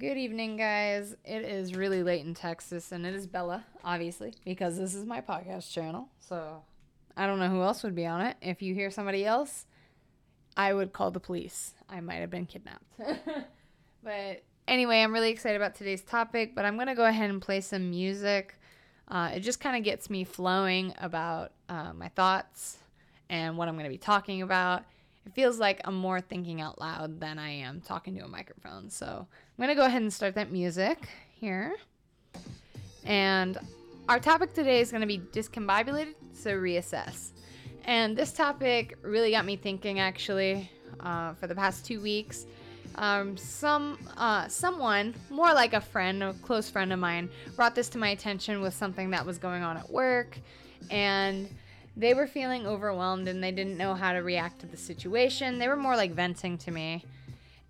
Good evening, guys. It is really late in Texas, and it is Bella, obviously, because this is my podcast channel. So I don't know who else would be on it. If you hear somebody else, I would call the police. I might have been kidnapped. but anyway, I'm really excited about today's topic, but I'm going to go ahead and play some music. Uh, it just kind of gets me flowing about uh, my thoughts and what I'm going to be talking about it feels like I'm more thinking out loud than I am talking to a microphone. So I'm going to go ahead and start that music here. And our topic today is going to be discombobulated, so reassess. And this topic really got me thinking actually uh, for the past two weeks. Um, some uh, someone more like a friend, a close friend of mine, brought this to my attention with something that was going on at work, and they were feeling overwhelmed and they didn't know how to react to the situation. They were more like venting to me.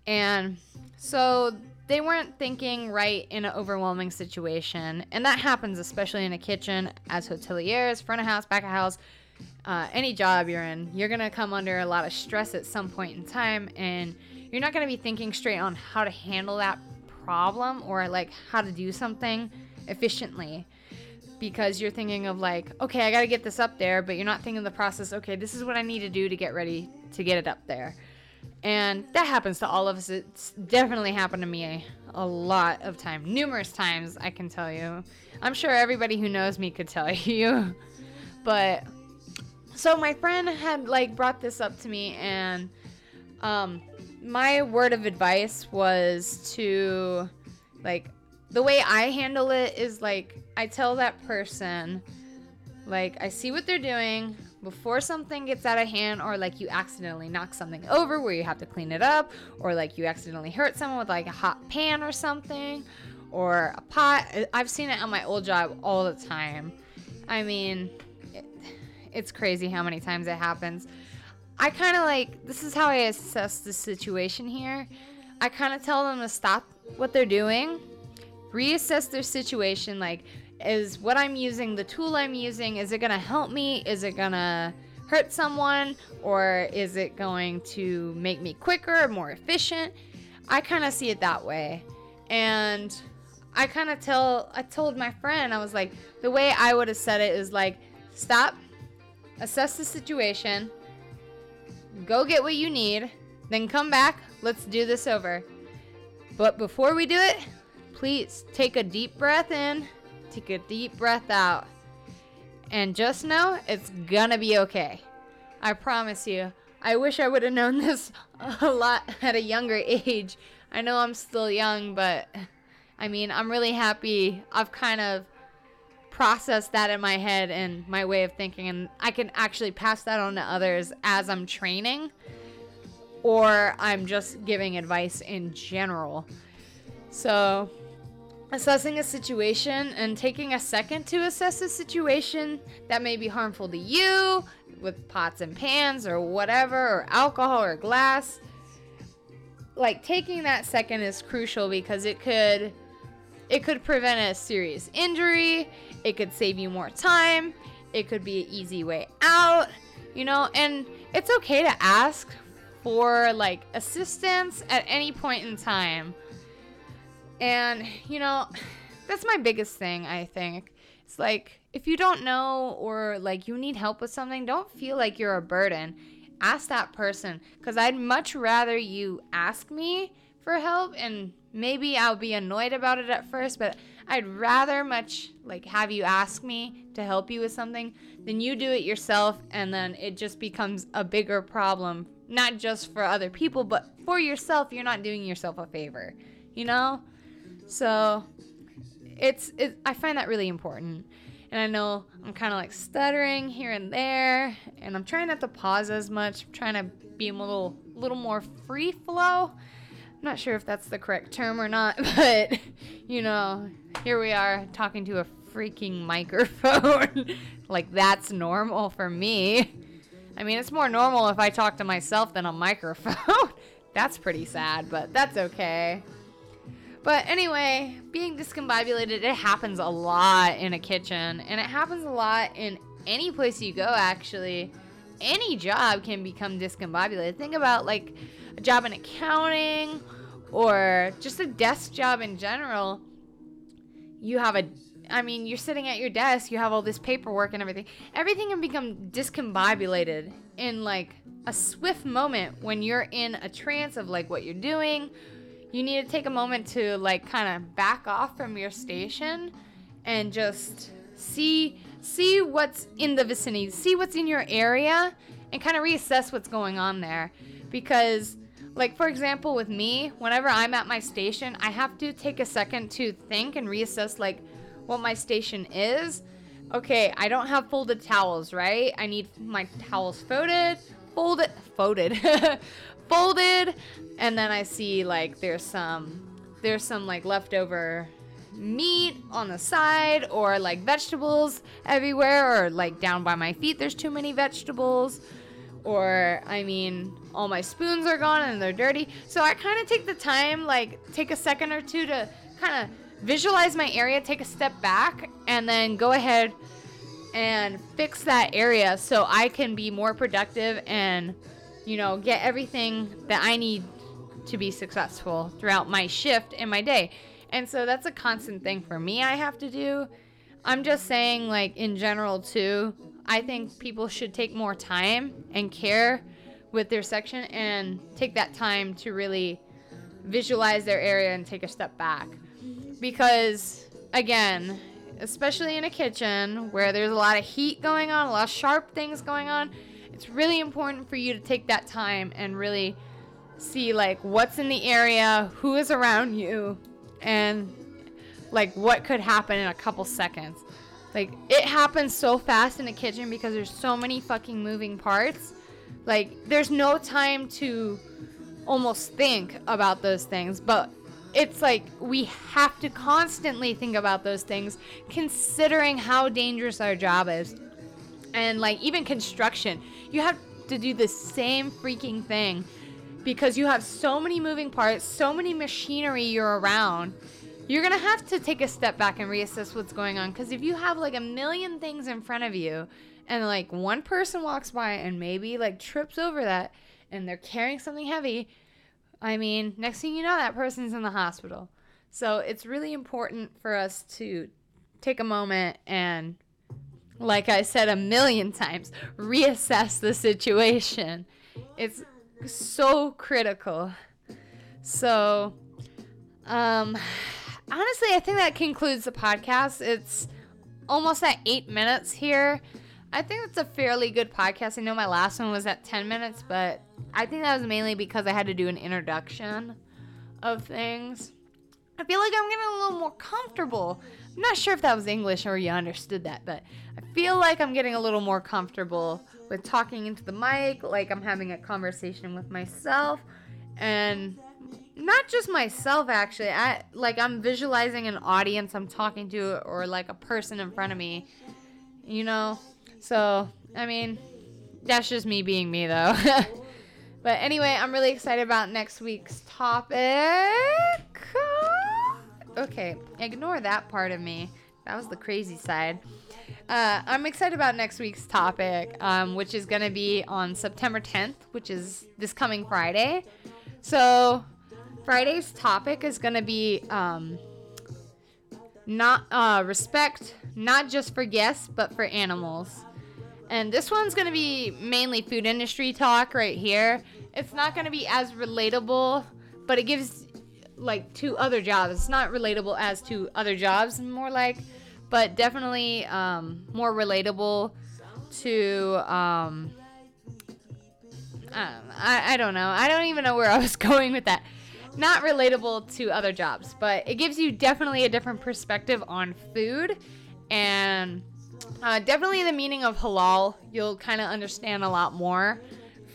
And so they weren't thinking right in an overwhelming situation. And that happens especially in a kitchen as hoteliers, front of house, back of house, uh, any job you're in. You're going to come under a lot of stress at some point in time. And you're not going to be thinking straight on how to handle that problem or like how to do something efficiently because you're thinking of like, okay, I got to get this up there, but you're not thinking the process, okay, this is what I need to do to get ready to get it up there. And that happens to all of us. It's definitely happened to me a lot of time, numerous times, I can tell you. I'm sure everybody who knows me could tell you. but so my friend had like brought this up to me and um my word of advice was to like the way I handle it is like I tell that person, like, I see what they're doing before something gets out of hand, or like you accidentally knock something over where you have to clean it up, or like you accidentally hurt someone with like a hot pan or something, or a pot. I've seen it on my old job all the time. I mean, it, it's crazy how many times it happens. I kind of like, this is how I assess the situation here. I kind of tell them to stop what they're doing reassess their situation like is what i'm using the tool i'm using is it going to help me? Is it going to hurt someone? Or is it going to make me quicker more efficient? I kind of see it that way. And i kind of tell i told my friend i was like the way i would have said it is like stop assess the situation go get what you need then come back let's do this over. But before we do it please take a deep breath in, take a deep breath out, and just know it's gonna be okay. I promise you. I wish I would have known this a lot at a younger age. I know I'm still young, but I mean, I'm really happy. I've kind of processed that in my head and my way of thinking, and I can actually pass that on to others as I'm training or I'm just giving advice in general. So, assessing a situation and taking a second to assess a situation that may be harmful to you with pots and pans or whatever or alcohol or glass. Like taking that second is crucial because it could it could prevent a serious injury. It could save you more time. It could be an easy way out you know? And it's okay to ask for like assistance at any point in time and, you know, that's my biggest thing, I think. It's like, if you don't know or like you need help with something, don't feel like you're a burden. Ask that person. Because I'd much rather you ask me for help and maybe I'll be annoyed about it at first, but I'd rather much like have you ask me to help you with something than you do it yourself and then it just becomes a bigger problem, not just for other people, but for yourself. You're not doing yourself a favor, you know? So it's it, I find that really important. And I know I'm kind of like stuttering here and there, and I'm trying not to pause as much. I'm trying to be a little little more free flow. I'm not sure if that's the correct term or not, but you know, here we are talking to a freaking microphone. like that's normal for me. I mean, it's more normal if I talk to myself than a microphone. that's pretty sad, but that's okay. But anyway, being discombobulated, it happens a lot in a kitchen, and it happens a lot in any place you go, actually. Any job can become discombobulated. Think about like a job in accounting or just a desk job in general, you have a I mean, you're sitting at your desk, you have all this paperwork and everything. Everything can become discombobulated in like a swift moment when you're in a trance of like what you're doing. You need to take a moment to like kind of back off from your station and just see see what's in the vicinity, see what's in your area and kind of reassess what's going on there because like for example with me, whenever I'm at my station, I have to take a second to think and reassess like what my station is. Okay, I don't have folded towels, right? I need my towels folded, folded, folded, folded, and then I see like there's some there's some like leftover meat on the side or like vegetables everywhere or like down by my feet there's too many vegetables or I mean all my spoons are gone and they're dirty. So I kind of take the time like take a second or two to kind of visualize my area, take a step back, and then go ahead and fix that area so I can be more productive and, you know, get everything that I need to be successful throughout my shift and my day. And so that's a constant thing for me I have to do. I'm just saying, like, in general, too, I think people should take more time and care with their section and take that time to really visualize their area and take a step back because again, especially in a kitchen where there's a lot of heat going on, a lot of sharp things going on, it's really important for you to take that time and really see like what's in the area, who is around you, and like what could happen in a couple seconds. Like it happens so fast in a kitchen because there's so many fucking moving parts. Like there's no time to almost think about those things, but it's like we have to constantly think about those things considering how dangerous our job is. And like even construction you have to do the same freaking thing because you have so many moving parts so many machinery you're around. You're gonna have to take a step back and reassess what's going on because if you have like a million things in front of you and like one person walks by and maybe like trips over that and they're carrying something heavy I mean, next thing you know, that person's in the hospital. So it's really important for us to take a moment and, like I said a million times, reassess the situation. It's so critical. So, um, honestly, I think that concludes the podcast. It's almost at eight minutes here. I think it's a fairly good podcast. I know my last one was at 10 minutes, but I think that was mainly because I had to do an introduction of things. I feel like I'm getting a little more comfortable. I'm not sure if that was English or you understood that, but I feel like I'm getting a little more comfortable with talking into the mic, like I'm having a conversation with myself and not just myself actually. I like I'm visualizing an audience I'm talking to or like a person in front of me. You know? So, I mean, that's just me being me though. but anyway, I'm really excited about next week's topic. Okay, ignore that part of me. That was the crazy side. Uh, I'm excited about next week's topic, um, which is going to be on September 10th, which is this coming Friday. So, Friday's topic is going to be um, not uh, respect, not just for guests, but for animals. And this one's going to be mainly food industry talk right here. It's not going to be as relatable, but it gives like to other jobs. It's not relatable as to other jobs, more like, but definitely um, more relatable to. Um, I, I don't know. I don't even know where I was going with that. Not relatable to other jobs, but it gives you definitely a different perspective on food and uh, definitely the meaning of halal, you'll kind of understand a lot more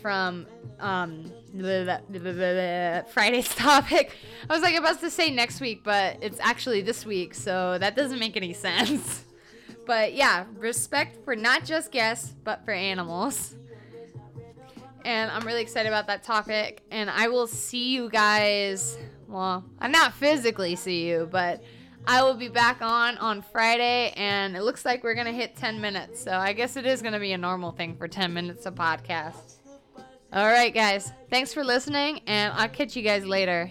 from um, the, the, Friday's topic. I was like about to say next week, but it's actually this week, so that doesn't make any sense. But yeah, respect for not just guests, but for animals. And I'm really excited about that topic. And I will see you guys. Well, I'm not physically see you, but I will be back on on Friday, and it looks like we're gonna hit 10 minutes. So I guess it is gonna be a normal thing for 10 minutes of podcast. All right, guys. Thanks for listening, and I'll catch you guys later.